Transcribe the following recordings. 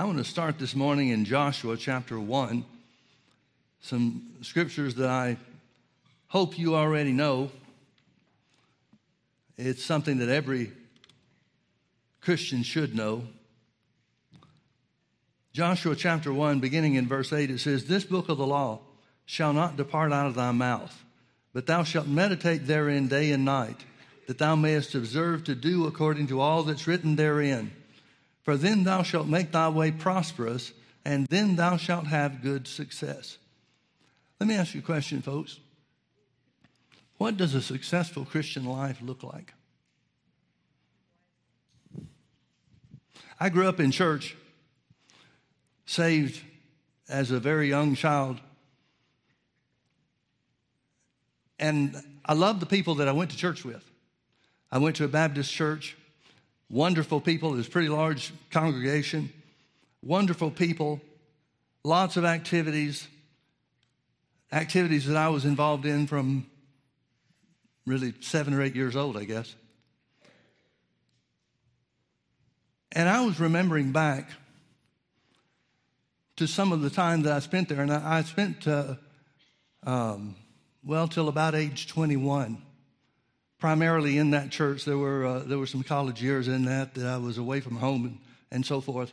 I want to start this morning in Joshua chapter 1, some scriptures that I hope you already know. It's something that every Christian should know. Joshua chapter 1, beginning in verse 8, it says, This book of the law shall not depart out of thy mouth, but thou shalt meditate therein day and night, that thou mayest observe to do according to all that's written therein. For then thou shalt make thy way prosperous, and then thou shalt have good success. Let me ask you a question, folks. What does a successful Christian life look like? I grew up in church, saved as a very young child. And I loved the people that I went to church with. I went to a Baptist church, wonderful people. Was a pretty large congregation, wonderful people, lots of activities, activities that I was involved in from really seven or eight years old, I guess. And I was remembering back to some of the time that I spent there, and I, I spent, uh, um, well, till about age 21 primarily in that church. There were, uh, there were some college years in that that I was away from home and, and so forth.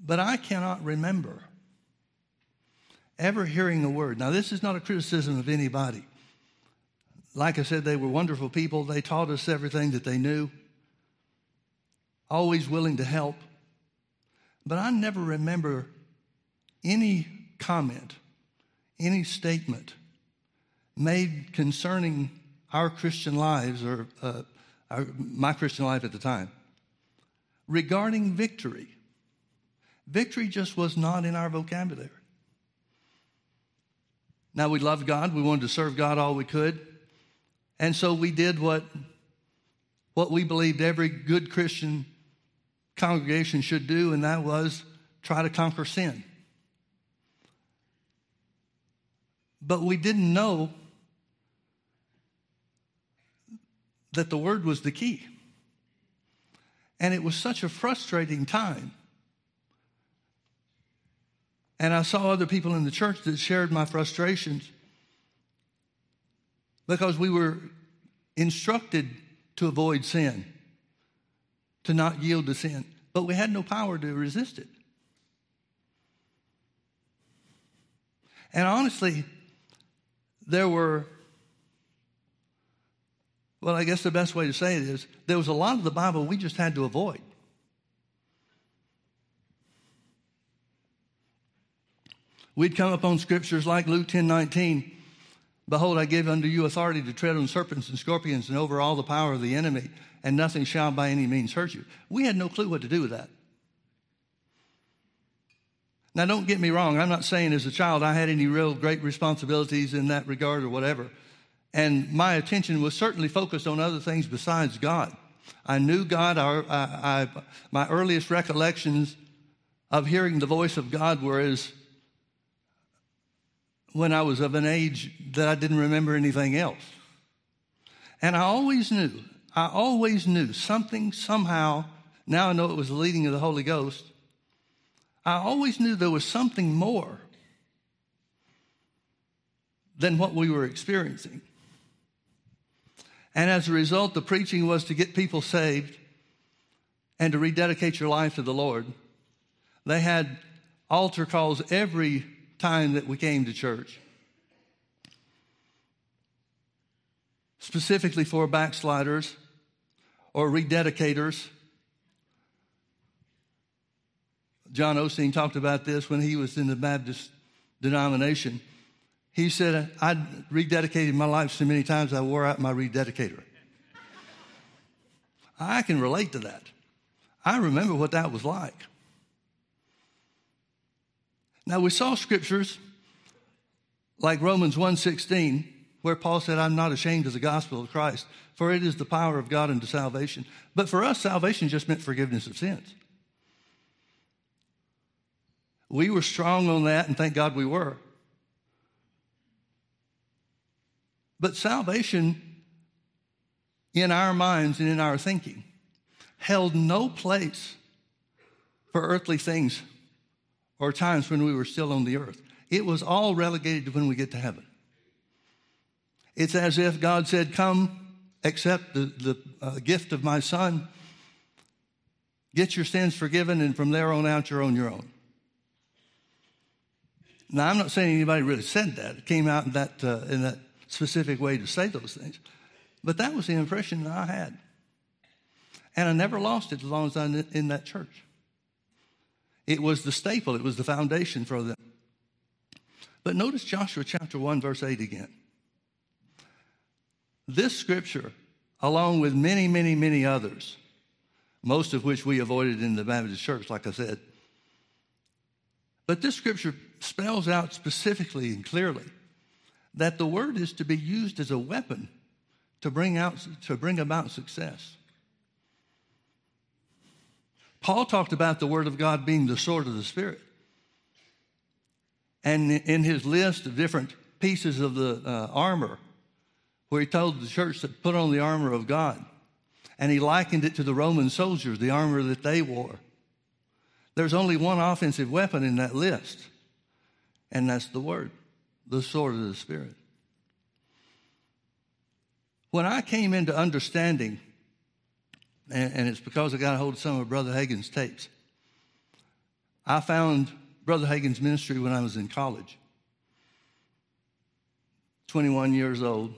But I cannot remember ever hearing a word. Now, this is not a criticism of anybody. Like I said, they were wonderful people. They taught us everything that they knew, always willing to help. But I never remember any comment, any statement made concerning our Christian lives, or uh, our, my Christian life at the time, regarding victory. Victory just was not in our vocabulary. Now, we loved God. We wanted to serve God all we could. And so we did what, what we believed every good Christian congregation should do, and that was try to conquer sin. But we didn't know that the word was the key. And it was such a frustrating time. And I saw other people in the church that shared my frustrations because we were instructed to avoid sin, to not yield to sin, but we had no power to resist it. And honestly, there were well, I guess the best way to say it is there was a lot of the Bible we just had to avoid. We'd come upon scriptures like Luke 10 19. Behold, I give unto you authority to tread on serpents and scorpions and over all the power of the enemy, and nothing shall by any means hurt you. We had no clue what to do with that. Now, don't get me wrong. I'm not saying as a child I had any real great responsibilities in that regard or whatever. And my attention was certainly focused on other things besides God. I knew God. I, I, my earliest recollections of hearing the voice of God were as when I was of an age that I didn't remember anything else. And I always knew, I always knew something, somehow, now I know it was the leading of the Holy Ghost. I always knew there was something more than what we were experiencing. And as a result, the preaching was to get people saved and to rededicate your life to the Lord. They had altar calls every time that we came to church, specifically for backsliders or rededicators. John Osteen talked about this when he was in the Baptist denomination. He said, I rededicated my life so many times I wore out my rededicator. I can relate to that. I remember what that was like. Now we saw scriptures like Romans 1:16 where Paul said I'm not ashamed of the gospel of Christ for it is the power of God unto salvation. But for us salvation just meant forgiveness of sins. We were strong on that and thank God we were. But salvation in our minds and in our thinking held no place for earthly things or times when we were still on the earth. It was all relegated to when we get to heaven. It's as if God said, Come, accept the, the uh, gift of my son, get your sins forgiven, and from there on out, you're on your own. Now, I'm not saying anybody really said that. It came out in that, uh, in that specific way to say those things. But that was the impression that I had. And I never lost it as long as I'm in that church. It was the staple, it was the foundation for them. But notice Joshua chapter 1, verse 8 again. This scripture, along with many, many, many others, most of which we avoided in the Baptist church, like I said, but this scripture spells out specifically and clearly that the word is to be used as a weapon to bring, out, to bring about success. Paul talked about the Word of God being the sword of the Spirit. And in his list of different pieces of the uh, armor, where he told the church to put on the armor of God, and he likened it to the Roman soldiers, the armor that they wore. There's only one offensive weapon in that list, and that's the Word, the sword of the Spirit. When I came into understanding and, and it's because I got a hold of some of Brother Hagin's tapes. I found Brother Hagin's ministry when I was in college, 21 years old,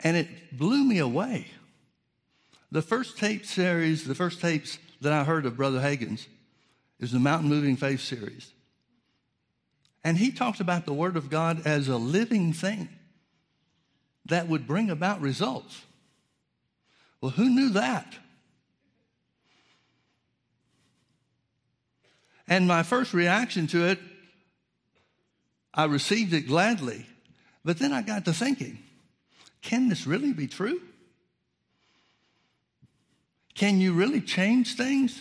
and it blew me away. The first tape series, the first tapes that I heard of Brother Hagin's is the Mountain Moving Faith series. And he talked about the Word of God as a living thing that would bring about results. Well, who knew that? And my first reaction to it, I received it gladly. But then I got to thinking, can this really be true? Can you really change things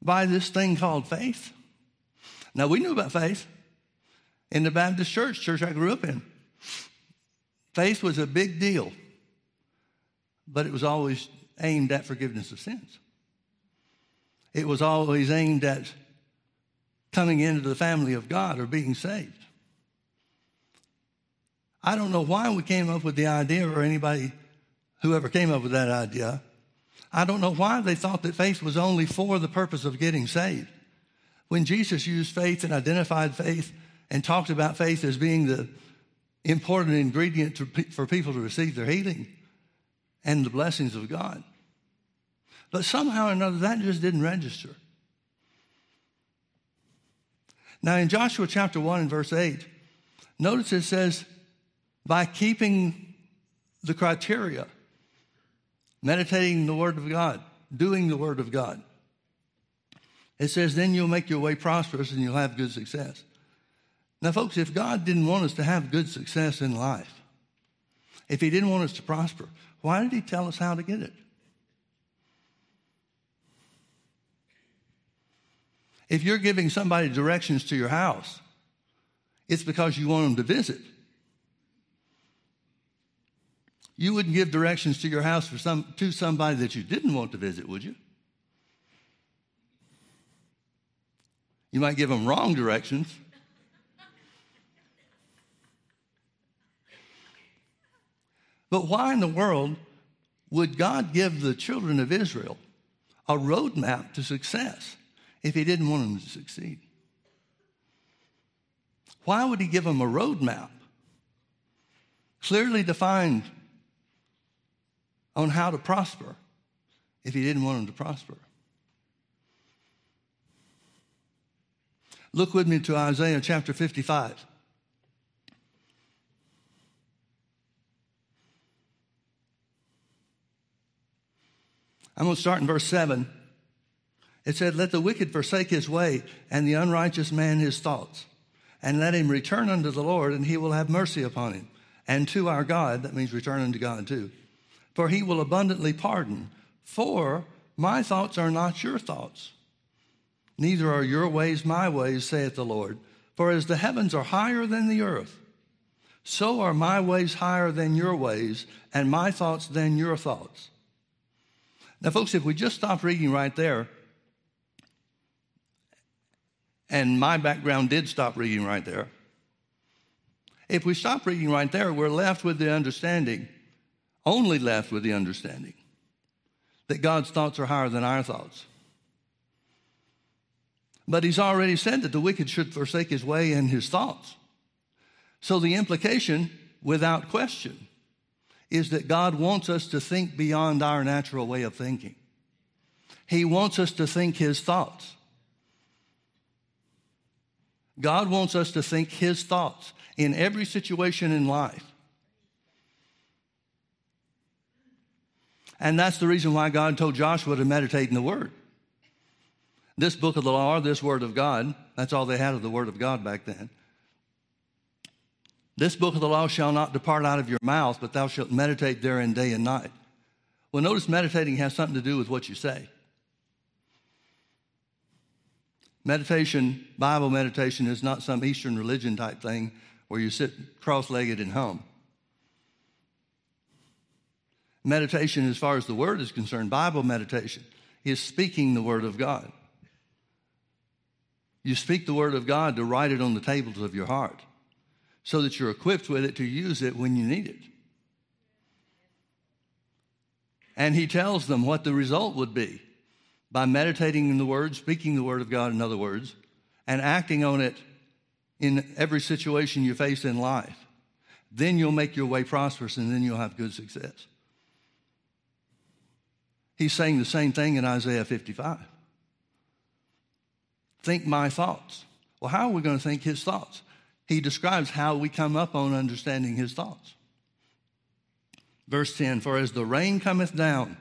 by this thing called faith? Now, we knew about faith in the Baptist church, church I grew up in. Faith was a big deal but it was always aimed at forgiveness of sins. It was always aimed at coming into the family of God or being saved. I don't know why we came up with the idea, or anybody, whoever came up with that idea. I don't know why they thought that faith was only for the purpose of getting saved. When Jesus used faith and identified faith and talked about faith as being the important ingredient to, for people to receive their healing, and the blessings of God. But somehow or another, that just didn't register. Now, in Joshua chapter 1 and verse 8, notice it says, by keeping the criteria, meditating the Word of God, doing the Word of God. It says, then you'll make your way prosperous and you'll have good success. Now, folks, if God didn't want us to have good success in life, if He didn't want us to prosper, why did he tell us how to get it? If you're giving somebody directions to your house, it's because you want them to visit. You wouldn't give directions to your house for some, to somebody that you didn't want to visit, would you? You might give them wrong directions. But why in the world would God give the children of Israel a roadmap to success if He didn't want them to succeed? Why would He give them a roadmap clearly defined on how to prosper if He didn't want them to prosper? Look with me to Isaiah chapter 55. I'm going to start in verse 7. It said, Let the wicked forsake his way, and the unrighteous man his thoughts, and let him return unto the Lord, and he will have mercy upon him. And to our God, that means return unto God too. For he will abundantly pardon. For my thoughts are not your thoughts, neither are your ways my ways, saith the Lord. For as the heavens are higher than the earth, so are my ways higher than your ways, and my thoughts than your thoughts. Now, folks, if we just stop reading right there, and my background did stop reading right there, if we stop reading right there, we're left with the understanding, only left with the understanding, that God's thoughts are higher than our thoughts. But he's already said that the wicked should forsake his way and his thoughts. So the implication, without question, is that God wants us to think beyond our natural way of thinking. He wants us to think his thoughts. God wants us to think his thoughts in every situation in life. And that's the reason why God told Joshua to meditate in the Word. This book of the law, this Word of God, that's all they had of the Word of God back then. This book of the law shall not depart out of your mouth, but thou shalt meditate therein day and night. Well, notice meditating has something to do with what you say. Meditation, Bible meditation, is not some Eastern religion type thing where you sit cross legged and hum. Meditation, as far as the Word is concerned, Bible meditation, is speaking the Word of God. You speak the Word of God to write it on the tables of your heart so that you're equipped with it to use it when you need it. And he tells them what the result would be by meditating in the Word, speaking the Word of God, in other words, and acting on it in every situation you face in life. Then you'll make your way prosperous and then you'll have good success. He's saying the same thing in Isaiah 55. Think my thoughts. Well, how are we going to think his thoughts? He describes how we come up on understanding his thoughts. Verse 10 For as the rain cometh down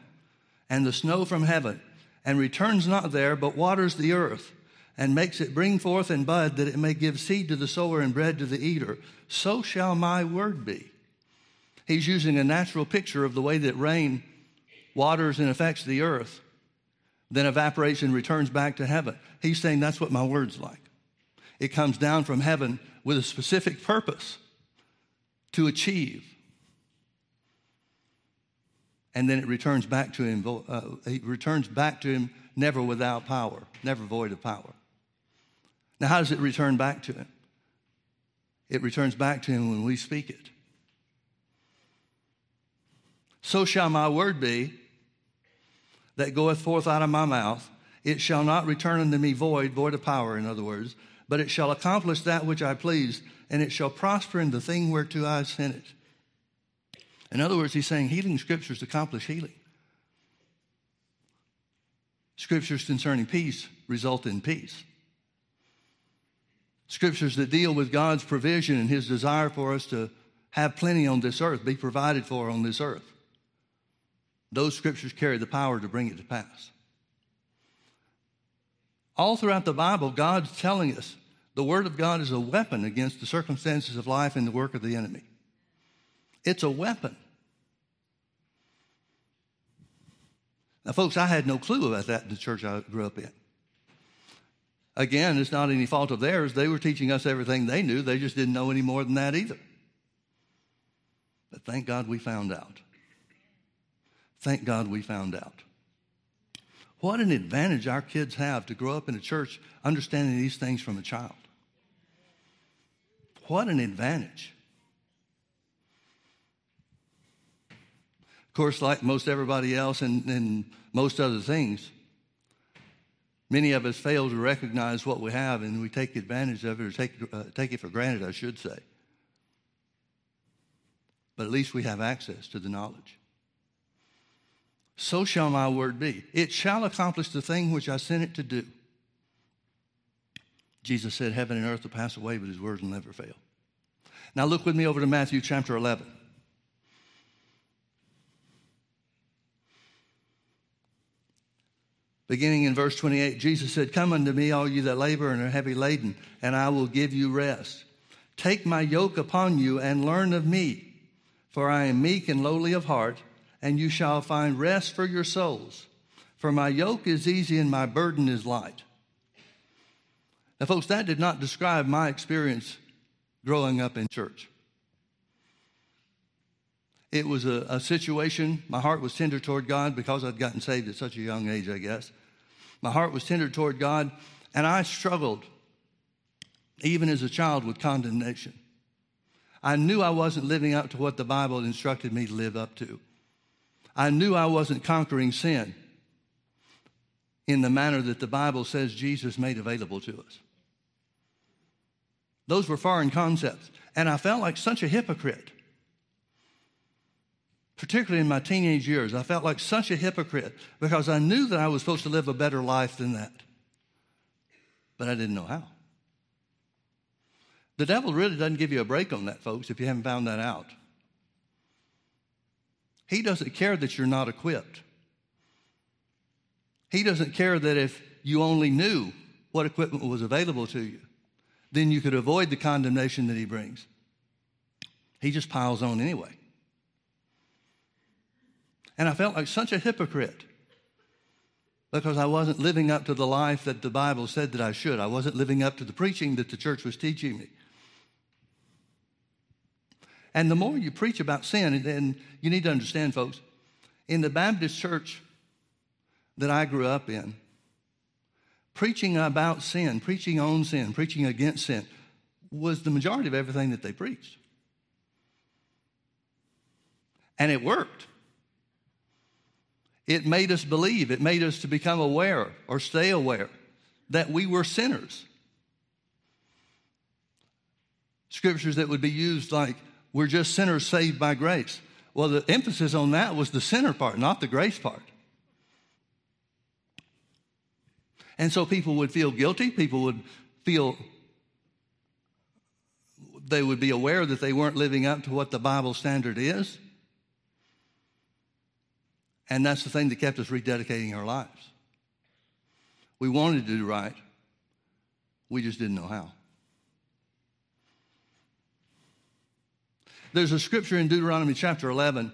and the snow from heaven, and returns not there, but waters the earth, and makes it bring forth and bud, that it may give seed to the sower and bread to the eater, so shall my word be. He's using a natural picture of the way that rain waters and affects the earth, then evaporation returns back to heaven. He's saying that's what my word's like. It comes down from heaven with a specific purpose to achieve. And then it returns back to him, uh, it returns back to him never without power, never void of power. Now, how does it return back to him? It returns back to him when we speak it. So shall my word be that goeth forth out of my mouth. It shall not return unto me void, void of power, in other words, but it shall accomplish that which I please, and it shall prosper in the thing whereto I sent it. In other words, he's saying healing scriptures accomplish healing. Scriptures concerning peace result in peace. Scriptures that deal with God's provision and his desire for us to have plenty on this earth, be provided for on this earth. Those scriptures carry the power to bring it to pass. All throughout the Bible, God's telling us the Word of God is a weapon against the circumstances of life and the work of the enemy. It's a weapon. Now, folks, I had no clue about that in the church I grew up in. Again, it's not any fault of theirs. They were teaching us everything they knew. They just didn't know any more than that either. But thank God we found out. Thank God we found out. What an advantage our kids have to grow up in a church understanding these things from a child. What an advantage. Of course, like most everybody else and, and most other things, many of us fail to recognize what we have and we take advantage of it or take, uh, take it for granted, I should say. But at least we have access to the knowledge so shall my word be. It shall accomplish the thing which I sent it to do. Jesus said, Heaven and earth will pass away, but his words will never fail. Now look with me over to Matthew chapter 11. Beginning in verse 28, Jesus said, Come unto me, all you that labor and are heavy laden, and I will give you rest. Take my yoke upon you and learn of me, for I am meek and lowly of heart and you shall find rest for your souls. For my yoke is easy and my burden is light. Now, folks, that did not describe my experience growing up in church. It was a, a situation. My heart was tender toward God because I'd gotten saved at such a young age, I guess. My heart was tender toward God, and I struggled, even as a child, with condemnation. I knew I wasn't living up to what the Bible instructed me to live up to. I knew I wasn't conquering sin in the manner that the Bible says Jesus made available to us. Those were foreign concepts. And I felt like such a hypocrite, particularly in my teenage years. I felt like such a hypocrite because I knew that I was supposed to live a better life than that. But I didn't know how. The devil really doesn't give you a break on that, folks, if you haven't found that out. He doesn't care that you're not equipped. He doesn't care that if you only knew what equipment was available to you, then you could avoid the condemnation that he brings. He just piles on anyway. And I felt like such a hypocrite because I wasn't living up to the life that the Bible said that I should. I wasn't living up to the preaching that the church was teaching me. And the more you preach about sin, and you need to understand, folks, in the Baptist church that I grew up in, preaching about sin, preaching on sin, preaching against sin was the majority of everything that they preached. And it worked. It made us believe, it made us to become aware or stay aware that we were sinners. Scriptures that would be used like we're just sinners saved by grace. Well, the emphasis on that was the sinner part, not the grace part. And so people would feel guilty. People would feel, they would be aware that they weren't living up to what the Bible standard is. And that's the thing that kept us rededicating our lives. We wanted to do right, we just didn't know how. There's a scripture in Deuteronomy chapter 11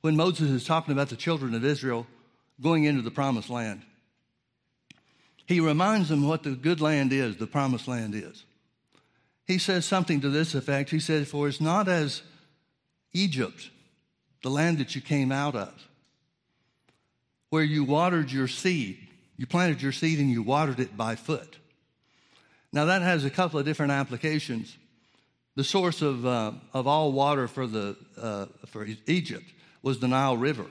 when Moses is talking about the children of Israel going into the promised land. He reminds them what the good land is, the promised land is. He says something to this effect. He says, For it's not as Egypt, the land that you came out of, where you watered your seed. You planted your seed and you watered it by foot. Now, that has a couple of different applications the source of, uh, of all water for, the, uh, for Egypt was the Nile River.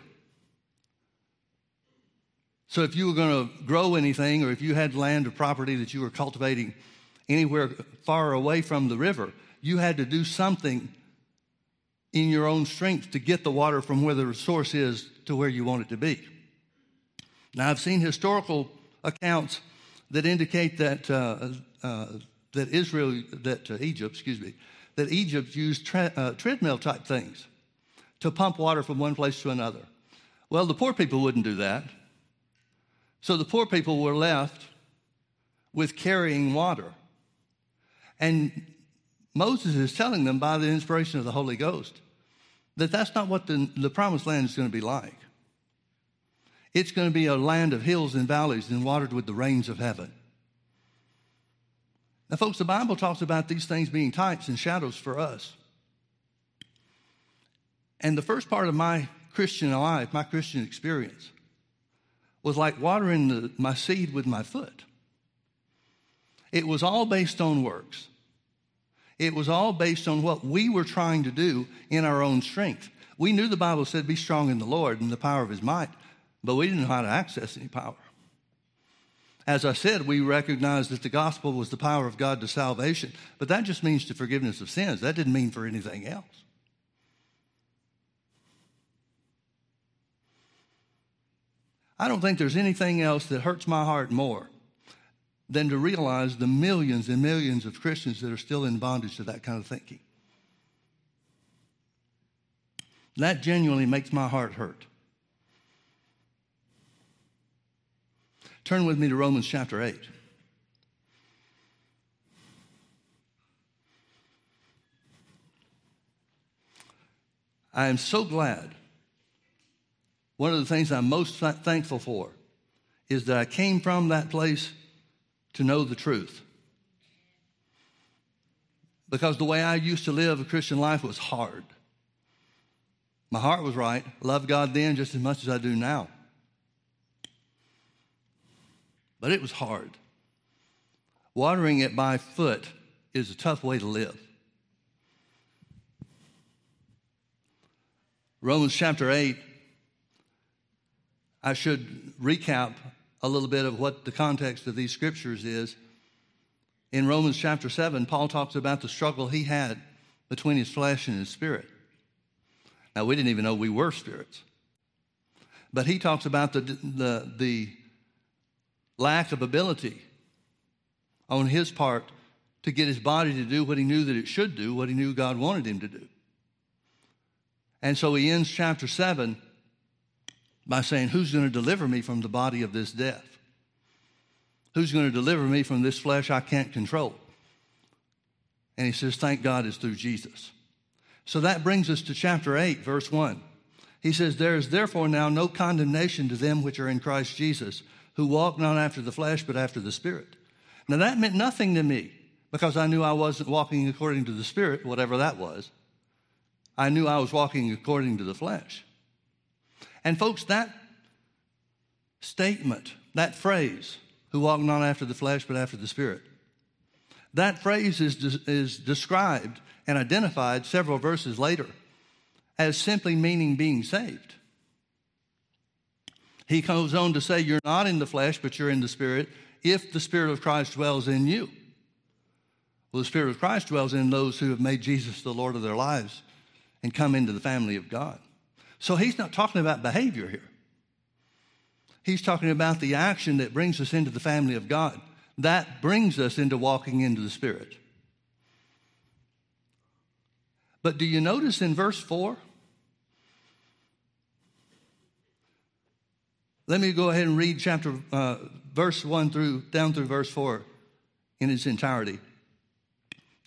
So if you were going to grow anything or if you had land or property that you were cultivating anywhere far away from the river, you had to do something in your own strength to get the water from where the source is to where you want it to be. Now, I've seen historical accounts that indicate that, uh, uh, that Israel, that uh, Egypt, excuse me, that Egypt used tre- uh, treadmill type things to pump water from one place to another. Well, the poor people wouldn't do that. So the poor people were left with carrying water. And Moses is telling them by the inspiration of the Holy Ghost that that's not what the, the promised land is going to be like. It's going to be a land of hills and valleys and watered with the rains of heaven. Now, folks, the Bible talks about these things being types and shadows for us. And the first part of my Christian life, my Christian experience, was like watering the, my seed with my foot. It was all based on works. It was all based on what we were trying to do in our own strength. We knew the Bible said, Be strong in the Lord and the power of his might, but we didn't know how to access any power. As I said, we recognize that the gospel was the power of God to salvation, but that just means to forgiveness of sins. That didn't mean for anything else. I don't think there's anything else that hurts my heart more than to realize the millions and millions of Christians that are still in bondage to that kind of thinking. That genuinely makes my heart hurt. Turn with me to Romans chapter 8. I am so glad. One of the things I'm most thankful for is that I came from that place to know the truth. Because the way I used to live a Christian life was hard. My heart was right. Loved God then just as much as I do now. But it was hard. Watering it by foot is a tough way to live. Romans chapter 8, I should recap a little bit of what the context of these scriptures is. In Romans chapter 7, Paul talks about the struggle he had between his flesh and his spirit. Now, we didn't even know we were spirits. But he talks about the, the, the lack of ability on his part to get his body to do what he knew that it should do, what he knew God wanted him to do. And so he ends chapter 7 by saying, Who's going to deliver me from the body of this death? Who's going to deliver me from this flesh I can't control? And he says, Thank God it's through Jesus. So that brings us to chapter 8, verse 1. He says, There is therefore now no condemnation to them which are in Christ Jesus, who walk not after the flesh, but after the Spirit. Now that meant nothing to me because I knew I wasn't walking according to the Spirit, whatever that was. I knew I was walking according to the flesh. And folks, that statement, that phrase, who walk not after the flesh, but after the Spirit, that phrase is, is described and identified several verses later as simply meaning being saved. He goes on to say, You're not in the flesh, but you're in the Spirit, if the Spirit of Christ dwells in you. Well, the Spirit of Christ dwells in those who have made Jesus the Lord of their lives and come into the family of God. So he's not talking about behavior here. He's talking about the action that brings us into the family of God. That brings us into walking into the Spirit. But do you notice in verse 4? Let me go ahead and read chapter uh, verse 1 through down through verse 4 in its entirety.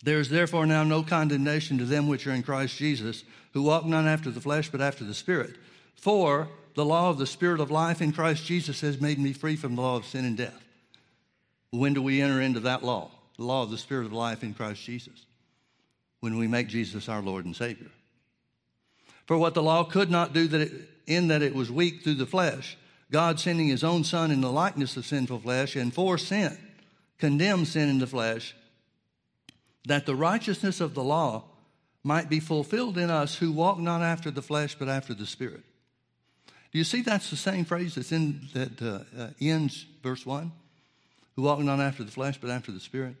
There is therefore now no condemnation to them which are in Christ Jesus, who walk not after the flesh, but after the Spirit. For the law of the Spirit of life in Christ Jesus has made me free from the law of sin and death. When do we enter into that law? The law of the Spirit of life in Christ Jesus when we make Jesus our Lord and Savior. For what the law could not do that it, in that it was weak through the flesh, God sending his own son in the likeness of sinful flesh and for sin condemned sin in the flesh that the righteousness of the law might be fulfilled in us who walk not after the flesh but after the spirit. Do you see that's the same phrase that's in that uh, uh, ends verse 1? Who walk not after the flesh but after the spirit?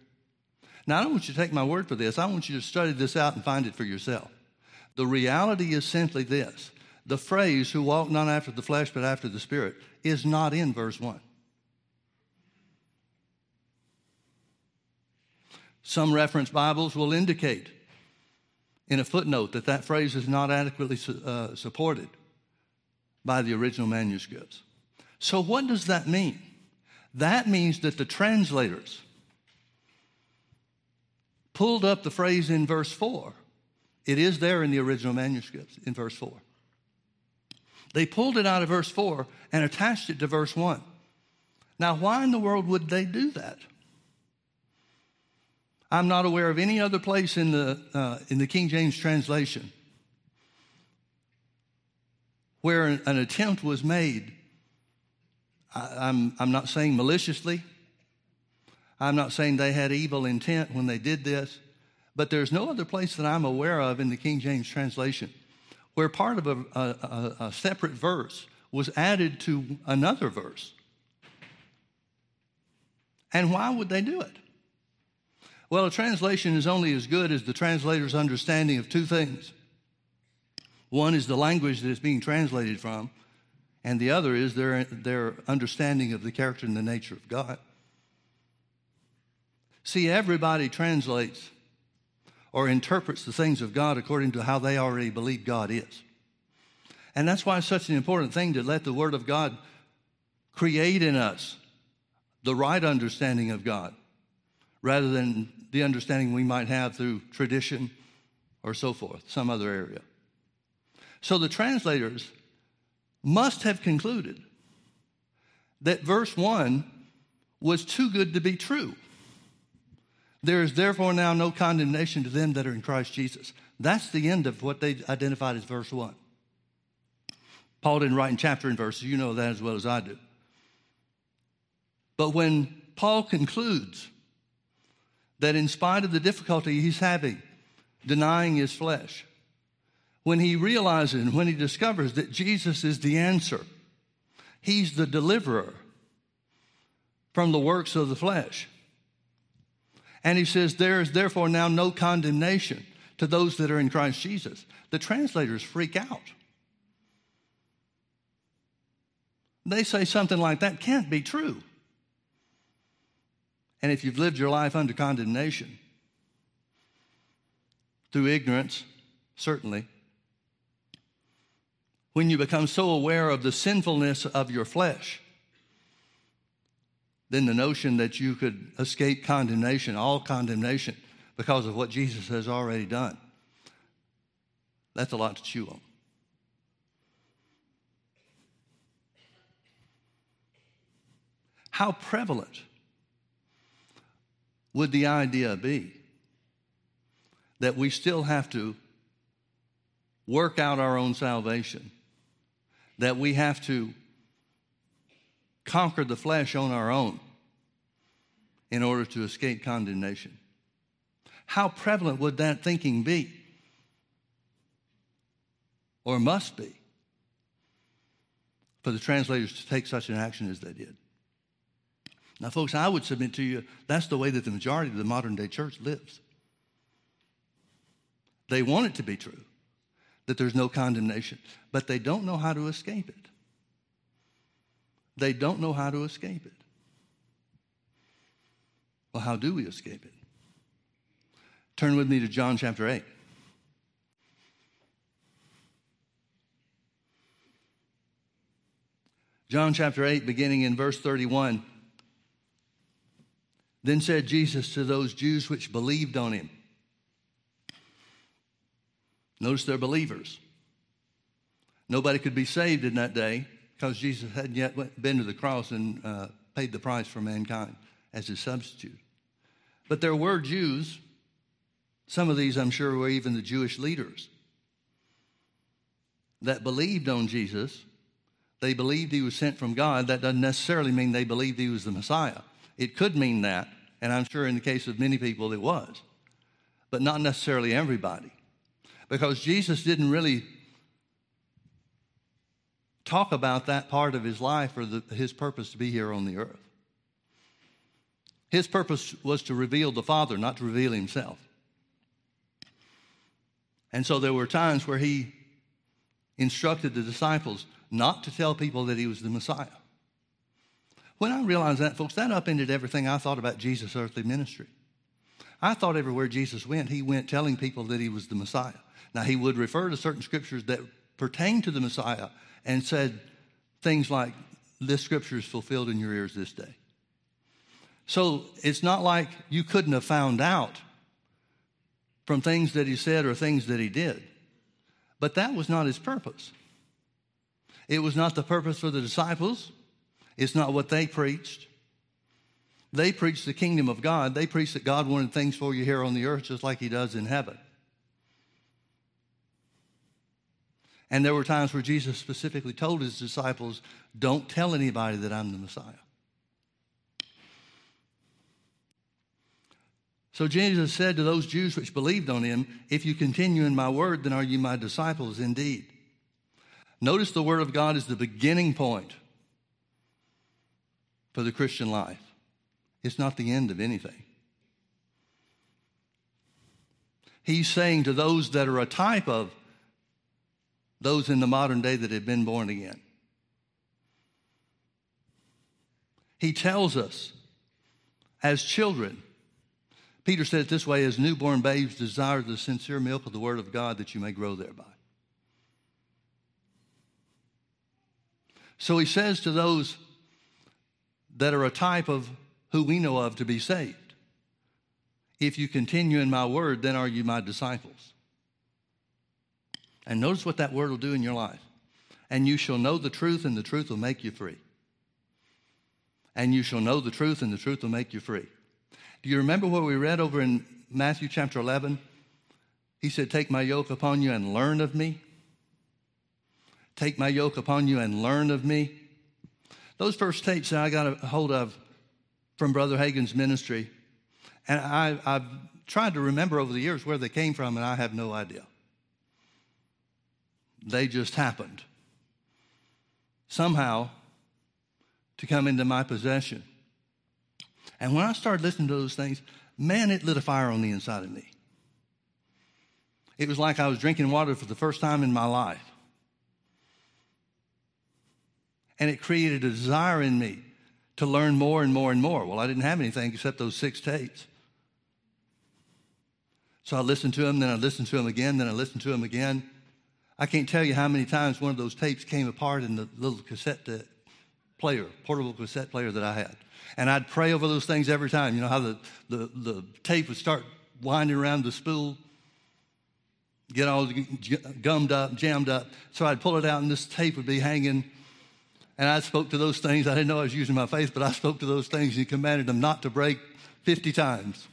Now, I don't want you to take my word for this. I want you to study this out and find it for yourself. The reality is simply this the phrase, who walk not after the flesh but after the Spirit, is not in verse 1. Some reference Bibles will indicate in a footnote that that phrase is not adequately uh, supported by the original manuscripts. So, what does that mean? That means that the translators pulled up the phrase in verse 4. It is there in the original manuscripts in verse 4. They pulled it out of verse 4 and attached it to verse 1. Now, why in the world would they do that? I'm not aware of any other place in the, uh, in the King James translation where an, attempt was made. I, I'm, I'm not saying maliciously, I'm not saying they had evil intent when they did this, but there's no other place that I'm aware of in the King James translation where part of a, a, a separate verse was added to another verse. And why would they do it? Well, a translation is only as good as the translator's understanding of two things. One is the language that it's being translated from, and the other is their, their understanding of the character and the nature of God. See, everybody translates or interprets the things of God according to how they already believe God is. And that's why it's such an important thing to let the Word of God create in us the right understanding of God rather than the understanding we might have through tradition or so forth, some other area. So the translators must have concluded that verse 1 was too good to be true. There is therefore now no condemnation to them that are in Christ Jesus. That's the end of what they identified as verse 1. Paul didn't write in chapter and verses. You know that as well as I do. But when Paul concludes that in spite of the difficulty he's having denying his flesh, when he realizes and when he discovers that Jesus is the answer, he's the deliverer from the works of the flesh. And he says, There is therefore now no condemnation to those that are in Christ Jesus. The translators freak out. They say something like that can't be true. And if you've lived your life under condemnation, through ignorance, certainly, when you become so aware of the sinfulness of your flesh, then the notion that you could escape condemnation, all condemnation, because of what Jesus has already done, that's a lot to chew on. How prevalent would the idea be that we still have to work out our own salvation, that we have to conquer the flesh on our own in order to escape condemnation? How prevalent would that thinking be? Or must be for the translators to take such an action as they did? Now, folks, I would submit to you that's the way that the majority of the modern day church lives. They want it to be true, that there's no condemnation, but they don't know how to escape it. They don't know how to escape it. Well, how do we escape it? Turn with me to John chapter 8. John chapter 8, beginning in verse 31. Then said Jesus to those Jews which believed on him. Notice they're believers. Nobody could be saved in that day because Jesus hadn't yet been to the cross and uh, paid the price for mankind as his substitute. But there were Jews, some of these I'm sure were even the Jewish leaders, that believed on Jesus. They believed he was sent from God. That doesn't necessarily mean they believed he was the Messiah. It could mean that, and I'm sure in the case of many people it was, but not necessarily everybody. Because Jesus didn't really talk about that part of his life or the, his purpose to be here on the earth. His purpose was to reveal the Father, not to reveal himself. And so there were times where he instructed the disciples not to tell people that he was the Messiah. When I realized that, folks, that upended everything I thought about Jesus' earthly ministry. I thought everywhere Jesus went, he went telling people that he was the Messiah. Now, he would refer to certain scriptures that pertain to the Messiah and said things like, This scripture is fulfilled in your ears this day. So it's not like you couldn't have found out from things that he said or things that he did. But that was not his purpose. It was not the purpose for the disciples. It's not what they preached. They preached the kingdom of God. They preached that God wanted things for you here on the earth just like He does in heaven. And there were times where Jesus specifically told His disciples, Don't tell anybody that I'm the Messiah. So Jesus said to those Jews which believed on him, If you continue in my word, then are you my disciples indeed. Notice the word of God is the beginning point for the Christian life. It's not the end of anything. He's saying to those that are a type of those in the modern day that have been born again. He tells us as children, Peter it this way as newborn babes desire the sincere milk of the Word of God that you may grow thereby. So he says to those that are a type of who we know of to be saved. If you continue in my word, then are you my disciples. And notice what that word will do in your life. And you shall know the truth, and the truth will make you free. And you shall know the truth, and the truth will make you free. Do you remember what we read over in Matthew chapter 11? He said, Take my yoke upon you and learn of me. Take my yoke upon you and learn of me. Those first tapes that I got a hold of from Brother Hagin's ministry, and I, I've tried to remember over the years where they came from, and I have no idea. They just happened somehow to come into my possession. And when I started listening to those things, man, it lit a fire on the inside of me. It was like I was drinking water for the first time in my life. And it created a desire in me to learn more and more and more. Well, I didn't have anything except those six tapes. So I listened to them, then I listened to them again, then I listened to them again. I can't tell you how many times one of those tapes came apart in the little cassette player, portable cassette player that I had. And I'd pray over those things every time. You know how the, the, the tape would start winding around the spool, get all gummed up, jammed up. So I'd pull it out, and this tape would be hanging. And I spoke to those things. I didn't know I was using my faith, but I spoke to those things and commanded them not to break 50 times.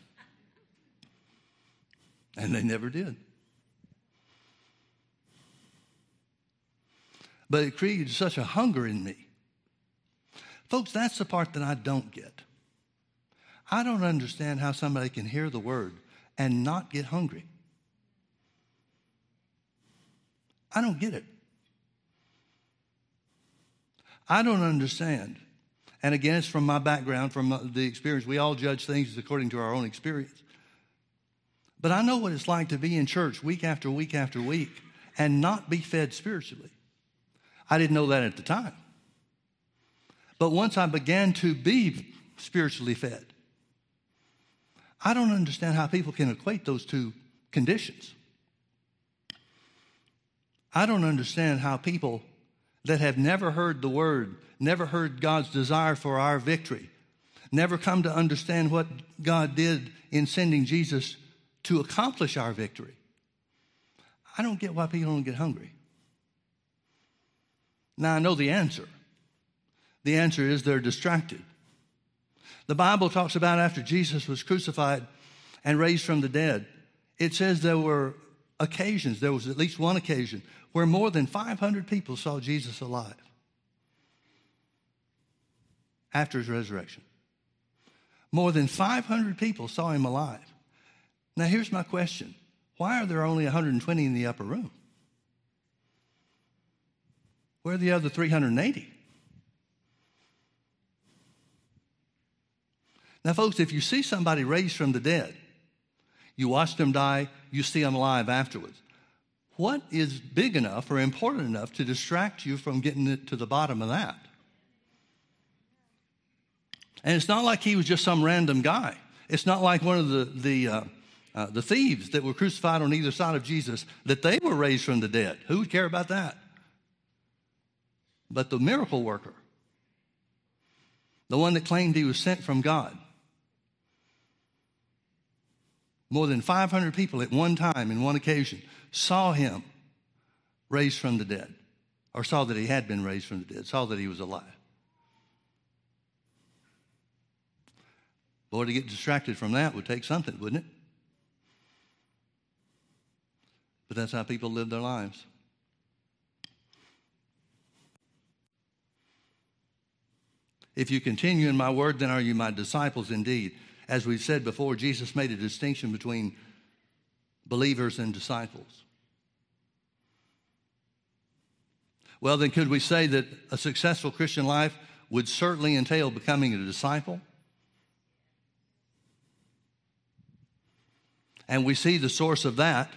And they never did. But it created such a hunger in me Folks, that's the part that I don't get. I don't understand how somebody can hear the word and not get hungry. I don't get it. I don't understand. And again, it's from my background, from the experience. We all judge things according to our own experience. But I know what it's like to be in church week after week after week and not be fed spiritually. I didn't know that at the time. But once I began to be spiritually fed, I don't understand how people can equate those two conditions. I don't understand how people that have never heard the word, never heard God's desire for our victory, never come to understand what God did in sending Jesus to accomplish our victory. I don't get why people don't get hungry. Now, I know the answer. The answer is they're distracted. The Bible talks about after Jesus was crucified and raised from the dead, it says there were occasions, there was at least one occasion, where more than 500 people saw Jesus alive after his resurrection. More than 500 people saw him alive. Now, here's my question why are there only 120 in the upper room? Where are the other 380? Now, folks, if you see somebody raised from the dead, you watch them die, you see them alive afterwards. What is big enough or important enough to distract you from getting to the bottom of that? And it's not like he was just some random guy. It's not like one of the, the, uh, uh, the thieves that were crucified on either side of Jesus, that they were raised from the dead. Who would care about that? But the miracle worker, the one that claimed he was sent from God, more than 500 people at one time, in one occasion, saw him raised from the dead, or saw that he had been raised from the dead, saw that he was alive. Boy, to get distracted from that would take something, wouldn't it? But that's how people live their lives. If you continue in my word, then are you my disciples indeed. As we've said before, Jesus made a distinction between believers and disciples. Well, then, could we say that a successful Christian life would certainly entail becoming a disciple? And we see the source of that,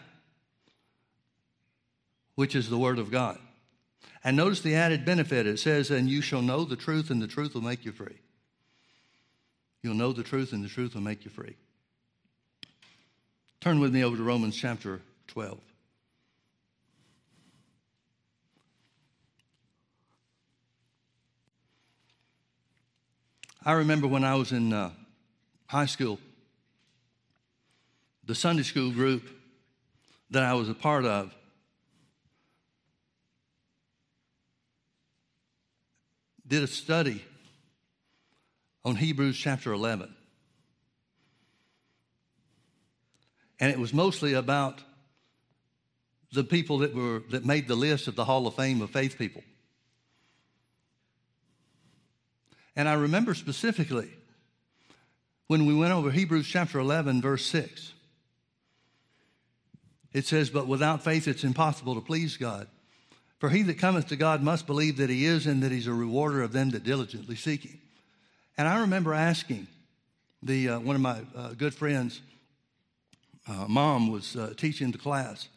which is the Word of God. And notice the added benefit. It says, And you shall know the truth, and the truth will make you free. You'll know the truth, and the truth will make you free. Turn with me over to Romans chapter 12. I remember when I was in uh, high school, the Sunday school group that I was a part of did a study on Hebrews chapter 11. And it was mostly about the people that were that made the list of the Hall of Fame of faith people. And I remember specifically when we went over Hebrews chapter 11 verse 6. It says, But without faith it's impossible to please God. For he that cometh to God must believe that he is and that he's a rewarder of them that diligently seek him. And I remember asking the, uh, one of my uh, good friends, uh, mom was uh, teaching the class,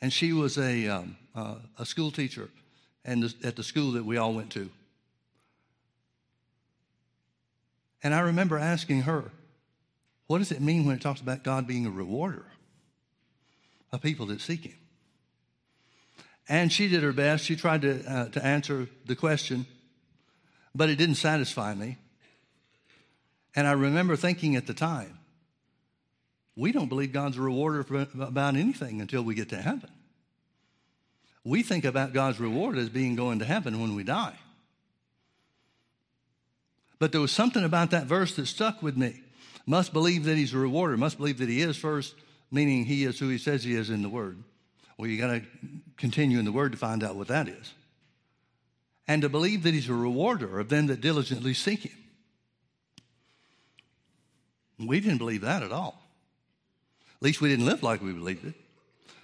and she was a, um, uh, a school teacher and at the school that we all went to. And I remember asking her, what does it mean when it talks about God being a rewarder of people that seek Him? And she did her best. She tried to, uh, to answer the question, but it didn't satisfy me. And I remember thinking at the time, we don't believe God's a rewarder for, about anything until we get to heaven. We think about God's reward as being going to heaven when we die. But there was something about that verse that stuck with me. Must believe that he's a rewarder, must believe that he is first, meaning he is who he says he is in the word. Well, you got to continue in the word to find out what that is. And to believe that he's a rewarder of them that diligently seek him. We didn't believe that at all. At least we didn't live like we believed it.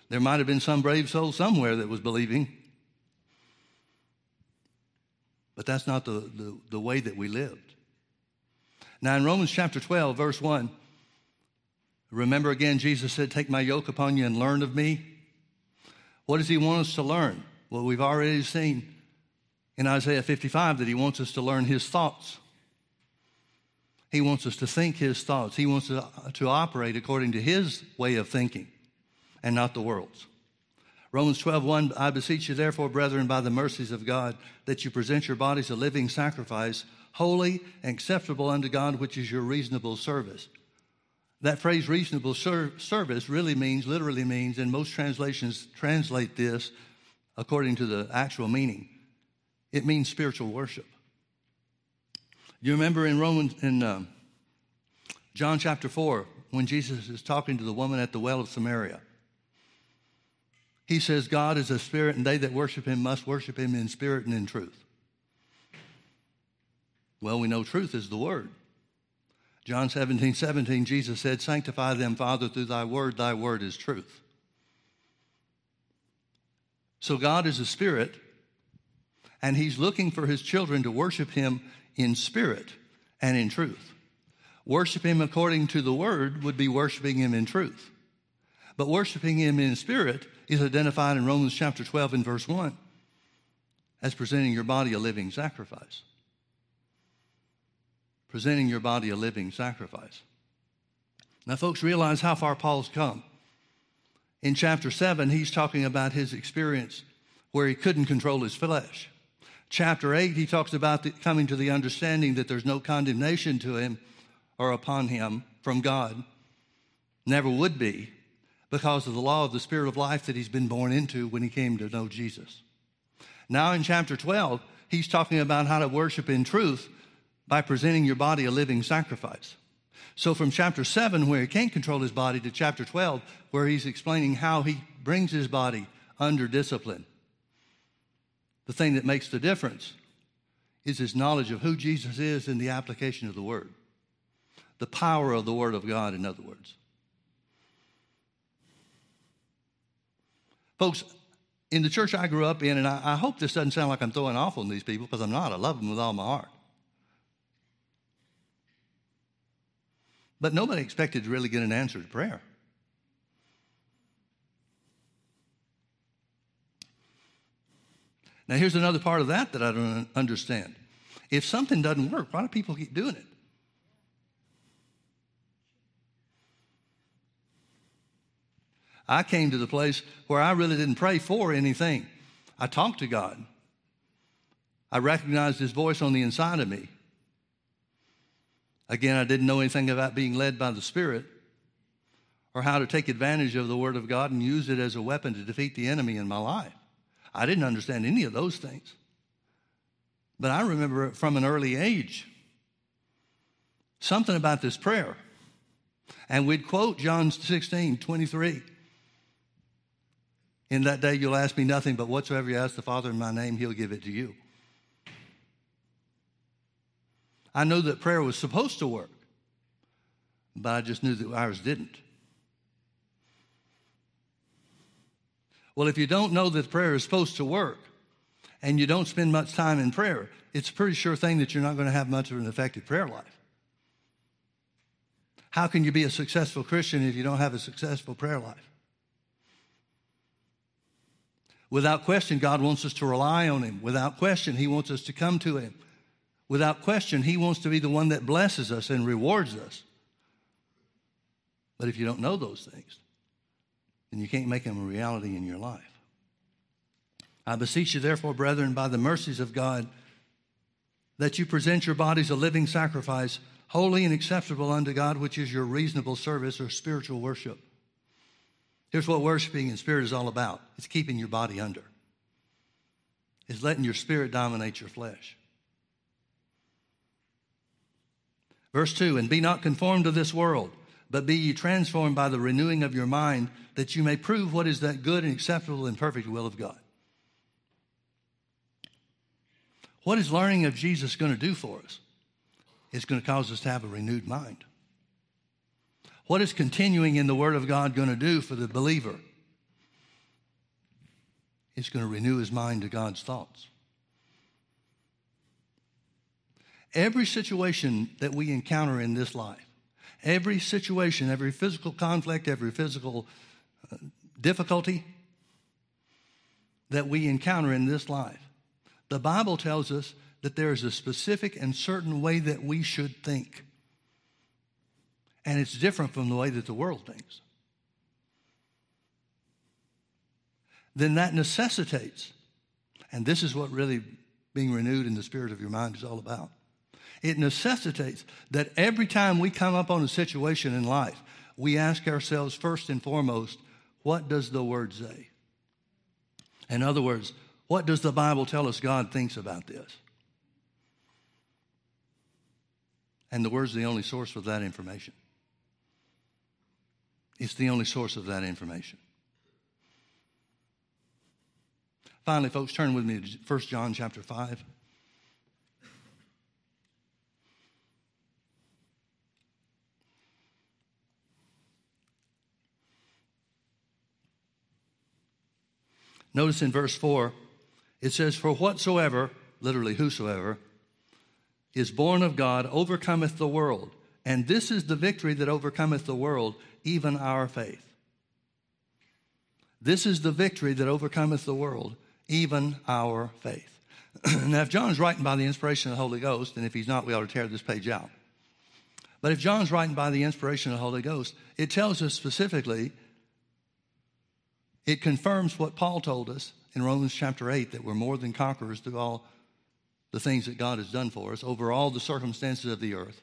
There might have been some brave soul somewhere that was believing. But that's not the, the, the way that we lived. Now, in Romans chapter 12, verse 1, remember again, Jesus said, Take my yoke upon you and learn of me. What does he want us to learn? Well, we've already seen in Isaiah 55 that he wants us to learn his thoughts. He wants us to think his thoughts. He wants us to operate according to his way of thinking and not the world's. Romans 12, 1, I beseech you, therefore, brethren, by the mercies of God, that you present your bodies a living sacrifice, holy and acceptable unto God, which is your reasonable service. That phrase, reasonable ser- service, really means, literally means, and most translations translate this according to the actual meaning. It means spiritual worship. You remember in Romans, in um, John chapter 4, when Jesus is talking to the woman at the well of Samaria. He says, God is a spirit, and they that worship him must worship him in spirit and in truth. Well, we know truth is the word. John 17, 17, Jesus said, Sanctify them, Father, through thy word. Thy word is truth. So God is a spirit, and he's looking for his children to worship him in spirit and in truth. Worship him according to the word would be worshiping him in truth. But worshiping him in spirit is identified in Romans chapter 12 and verse 1 as presenting your body a living sacrifice. Presenting your body a living sacrifice. Now, folks, realize how far Paul's come. In chapter 7, he's talking about his experience where he couldn't control his flesh. Chapter 8, he talks about the, coming to the understanding that there's no condemnation to him or upon him from God. Never would be because of the law of the Spirit of life that he's been born into when he came to know Jesus. Now, in chapter 12, he's talking about how to worship in truth by presenting your body a living sacrifice. So, from chapter 7, where he can't control his body, to chapter 12, where he's explaining how he brings his body under discipline. The thing that makes the difference is his knowledge of who Jesus is and the application of the Word. The power of the Word of God, in other words. Folks, in the church I grew up in, and I, I hope this doesn't sound like I'm throwing off on these people because I'm not. I love them with all my heart. But nobody expected to really get an answer to prayer. Now, here's another part of that that I don't understand. If something doesn't work, why do people keep doing it? I came to the place where I really didn't pray for anything. I talked to God. I recognized His voice on the inside of me. Again, I didn't know anything about being led by the Spirit or how to take advantage of the Word of God and use it as a weapon to defeat the enemy in my life. I didn't understand any of those things. But I remember from an early age something about this prayer. And we'd quote John 16, 23. In that day you'll ask me nothing, but whatsoever you ask the Father in my name, he'll give it to you. I knew that prayer was supposed to work, but I just knew that ours didn't. Well, if you don't know that prayer is supposed to work and you don't spend much time in prayer, it's a pretty sure thing that you're not going to have much of an effective prayer life. How can you be a successful Christian if you don't have a successful prayer life? Without question, God wants us to rely on Him. Without question, He wants us to come to Him. Without question, He wants to be the one that blesses us and rewards us. But if you don't know those things, then you can't make them a reality in your life. I beseech you, therefore, brethren, by the mercies of God, that you present your bodies a living sacrifice, holy and acceptable unto God, which is your reasonable service or spiritual worship. Here's what worshiping in spirit is all about it's keeping your body under, it's letting your spirit dominate your flesh. Verse 2 And be not conformed to this world, but be ye transformed by the renewing of your mind, that you may prove what is that good and acceptable and perfect will of God. What is learning of Jesus going to do for us? It's going to cause us to have a renewed mind. What is continuing in the Word of God going to do for the believer? It's going to renew his mind to God's thoughts. Every situation that we encounter in this life, every situation, every physical conflict, every physical uh, difficulty that we encounter in this life, the Bible tells us that there is a specific and certain way that we should think. And it's different from the way that the world thinks. Then that necessitates, and this is what really being renewed in the spirit of your mind is all about it necessitates that every time we come up on a situation in life, we ask ourselves first and foremost, what does the word say? In other words, what does the Bible tell us God thinks about this? And the word's the only source of that information. It's the only source of that information. Finally, folks, turn with me to 1 John chapter 5. Notice in verse 4, it says, For whatsoever, literally whosoever, is born of God overcometh the world. And this is the victory that overcometh the world, even our faith. This is the victory that overcometh the world, even our faith. now, if John's writing by the inspiration of the Holy Ghost, and if he's not, we ought to tear this page out. But if John's writing by the inspiration of the Holy Ghost, it tells us specifically it confirms what Paul told us in Romans chapter 8 that we're more than conquerors through all the things that God has done for us, over all the circumstances of the earth,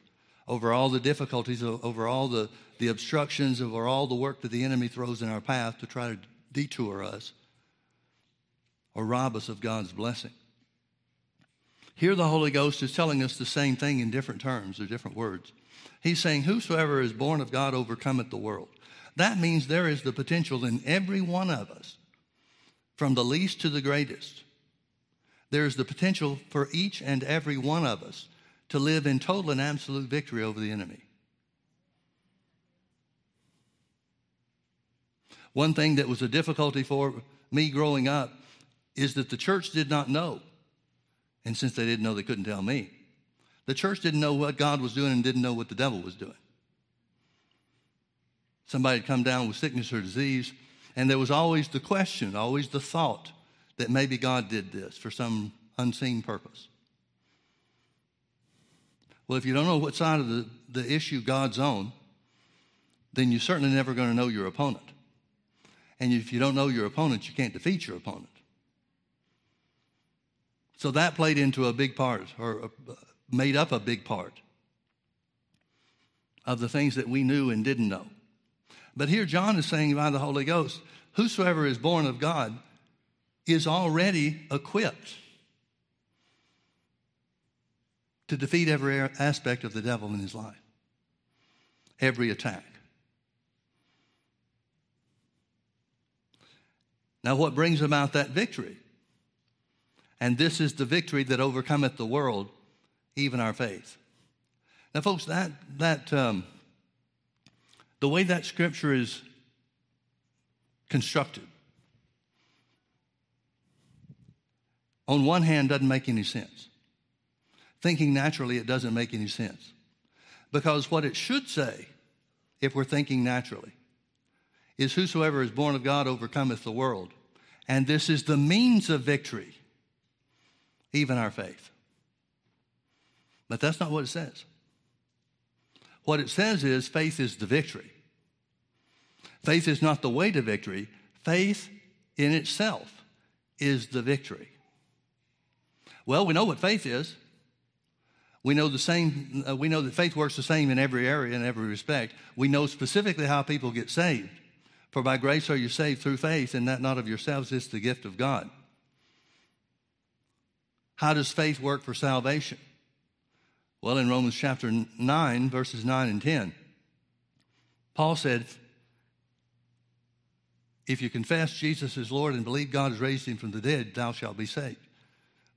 over all the difficulties, over all the, the obstructions, over all the work that the enemy throws in our path to try to detour us or rob us of God's blessing. Here, the Holy Ghost is telling us the same thing in different terms or different words. He's saying, Whosoever is born of God overcometh the world. That means there is the potential in every one of us, from the least to the greatest. There is the potential for each and every one of us to live in total and absolute victory over the enemy. One thing that was a difficulty for me growing up is that the church did not know. And since they didn't know, they couldn't tell me. The church didn't know what God was doing and didn't know what the devil was doing. Somebody had come down with sickness or disease, and there was always the question, always the thought that maybe God did this for some unseen purpose. Well, if you don't know what side of the, the issue God's on, then you're certainly never going to know your opponent. And if you don't know your opponent, you can't defeat your opponent. So that played into a big part, or uh, made up a big part of the things that we knew and didn't know. But here John is saying by the Holy Ghost, whosoever is born of God is already equipped to defeat every aspect of the devil in his life, every attack. Now, what brings about that victory? And this is the victory that overcometh the world, even our faith. Now, folks, that, that um, the way that scripture is constructed, on one hand, doesn't make any sense. Thinking naturally, it doesn't make any sense. Because what it should say, if we're thinking naturally, is whosoever is born of God overcometh the world. And this is the means of victory, even our faith. But that's not what it says. What it says is faith is the victory. Faith is not the way to victory. Faith in itself is the victory. Well, we know what faith is. We know the same, uh, we know that faith works the same in every area, in every respect. We know specifically how people get saved. For by grace are you saved through faith, and that not of yourselves, is the gift of God. How does faith work for salvation? Well, in Romans chapter 9, verses 9 and 10, Paul said, If you confess Jesus is Lord and believe God has raised him from the dead, thou shalt be saved.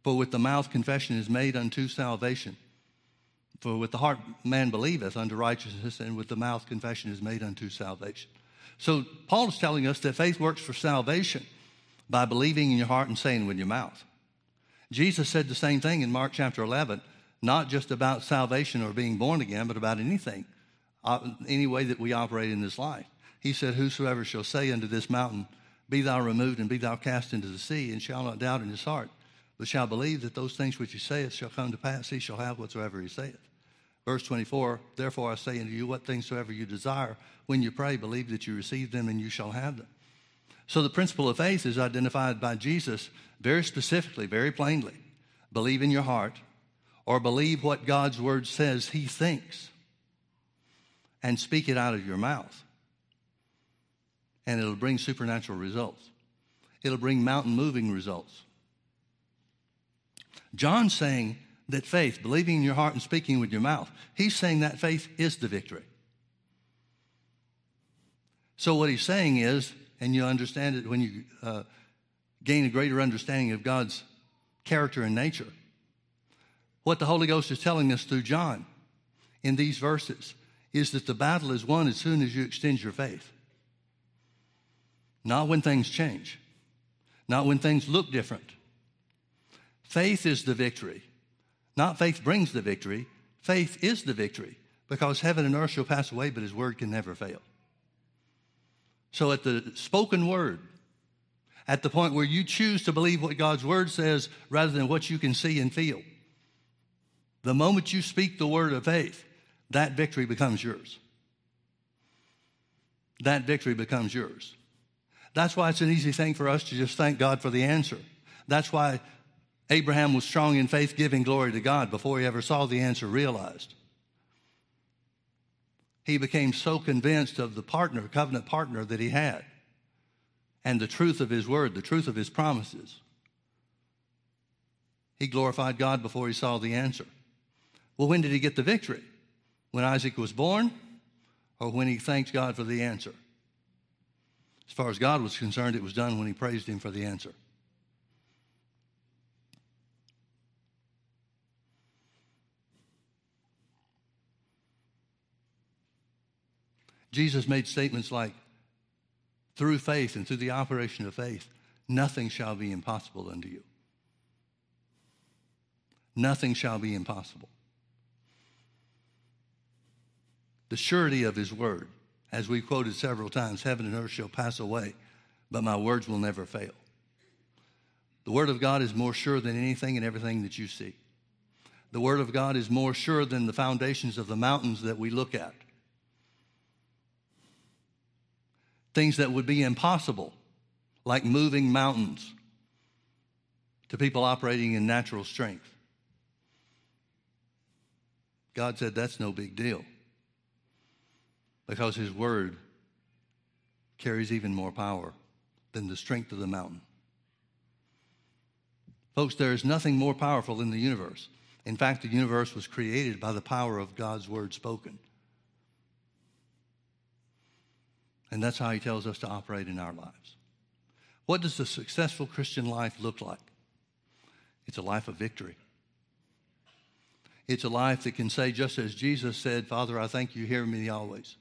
For with the mouth confession is made unto salvation. For with the heart man believeth unto righteousness, and with the mouth confession is made unto salvation. So Paul is telling us that faith works for salvation by believing in your heart and saying with your mouth. Jesus said the same thing in Mark chapter 11, not just about salvation or being born again, but about anything, uh, any way that we operate in this life. He said, Whosoever shall say unto this mountain, Be thou removed and be thou cast into the sea, and shall not doubt in his heart, but shall believe that those things which he saith shall come to pass, he shall have whatsoever he saith. Verse 24, therefore I say unto you, what things soever you desire, when you pray, believe that you receive them and you shall have them. So the principle of faith is identified by Jesus very specifically, very plainly. Believe in your heart or believe what God's word says he thinks and speak it out of your mouth. And it'll bring supernatural results. It'll bring mountain moving results. John's saying, that faith, believing in your heart and speaking with your mouth, he's saying that faith is the victory. So, what he's saying is, and you understand it when you uh, gain a greater understanding of God's character and nature, what the Holy Ghost is telling us through John in these verses is that the battle is won as soon as you extend your faith. Not when things change, not when things look different. Faith is the victory. Not faith brings the victory, faith is the victory because heaven and earth shall pass away, but his word can never fail. So at the spoken word, at the point where you choose to believe what God's word says rather than what you can see and feel, the moment you speak the word of faith, that victory becomes yours. That victory becomes yours. That's why it's an easy thing for us to just thank God for the answer. That's why Abraham was strong in faith, giving glory to God before he ever saw the answer realized. He became so convinced of the partner, covenant partner that he had, and the truth of his word, the truth of his promises. He glorified God before he saw the answer. Well, when did he get the victory? When Isaac was born, or when he thanked God for the answer? As far as God was concerned, it was done when he praised him for the answer. Jesus made statements like, through faith and through the operation of faith, nothing shall be impossible unto you. Nothing shall be impossible. The surety of his word, as we quoted several times, heaven and earth shall pass away, but my words will never fail. The word of God is more sure than anything and everything that you see. The word of God is more sure than the foundations of the mountains that we look at. things that would be impossible, like moving mountains, to people operating in natural strength. God said that's no big deal because His Word carries even more power than the strength of the mountain. Folks, there is nothing more powerful in the universe. In fact, the universe was created by the power of God's Word spoken. And that's how he tells us to operate in our lives. What does a successful Christian life look like? It's a life of victory. It's a life that can say, just as Jesus said, Father, I thank you hear me always.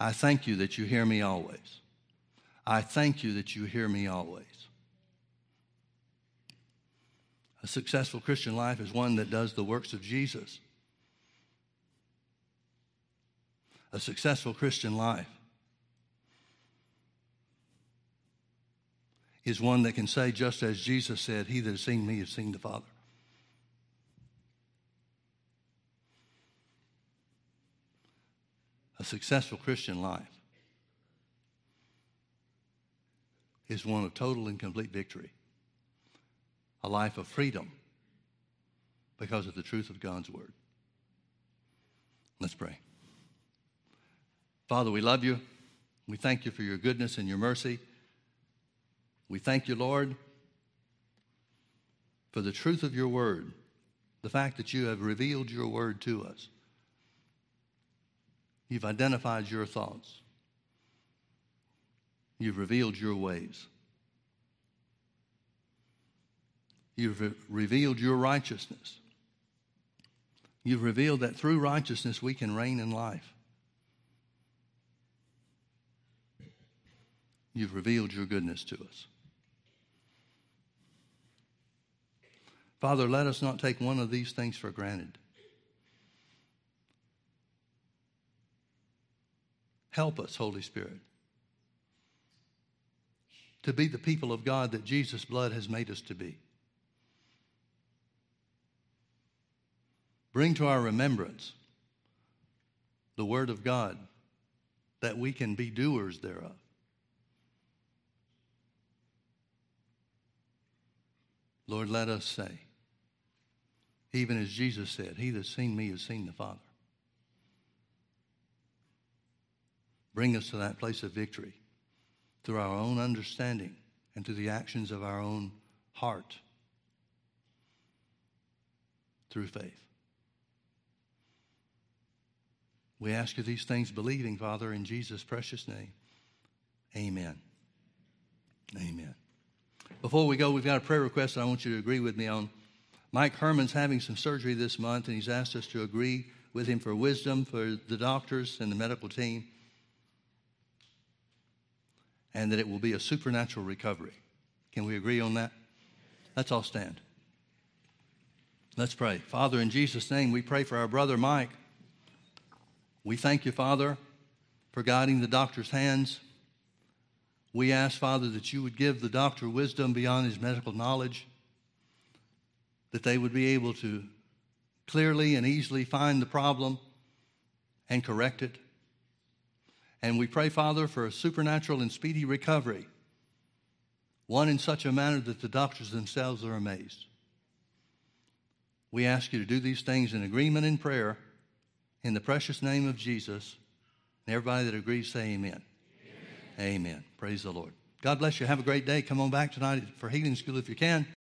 I thank you that you hear me always. I thank you that you hear me always. A successful Christian life is one that does the works of Jesus. A successful Christian life is one that can say, just as Jesus said, He that has seen me has seen the Father. A successful Christian life is one of total and complete victory, a life of freedom because of the truth of God's Word. Let's pray. Father, we love you. We thank you for your goodness and your mercy. We thank you, Lord, for the truth of your word, the fact that you have revealed your word to us. You've identified your thoughts. You've revealed your ways. You've re- revealed your righteousness. You've revealed that through righteousness we can reign in life. You've revealed your goodness to us. Father, let us not take one of these things for granted. Help us, Holy Spirit, to be the people of God that Jesus' blood has made us to be. Bring to our remembrance the Word of God that we can be doers thereof. Lord, let us say, even as Jesus said, He that's seen me has seen the Father. Bring us to that place of victory through our own understanding and through the actions of our own heart through faith. We ask you these things believing, Father, in Jesus' precious name. Amen. Amen. Before we go, we've got a prayer request that I want you to agree with me on. Mike Herman's having some surgery this month, and he's asked us to agree with him for wisdom for the doctors and the medical team, and that it will be a supernatural recovery. Can we agree on that? Let's all stand. Let's pray. Father, in Jesus' name, we pray for our brother Mike. We thank you, Father, for guiding the doctor's hands. We ask, Father, that you would give the doctor wisdom beyond his medical knowledge that they would be able to clearly and easily find the problem and correct it. And we pray, Father, for a supernatural and speedy recovery, one in such a manner that the doctors themselves are amazed. We ask you to do these things in agreement in prayer in the precious name of Jesus. And everybody that agrees say amen. Amen. amen. Praise the Lord. God bless you. Have a great day. Come on back tonight for healing school if you can.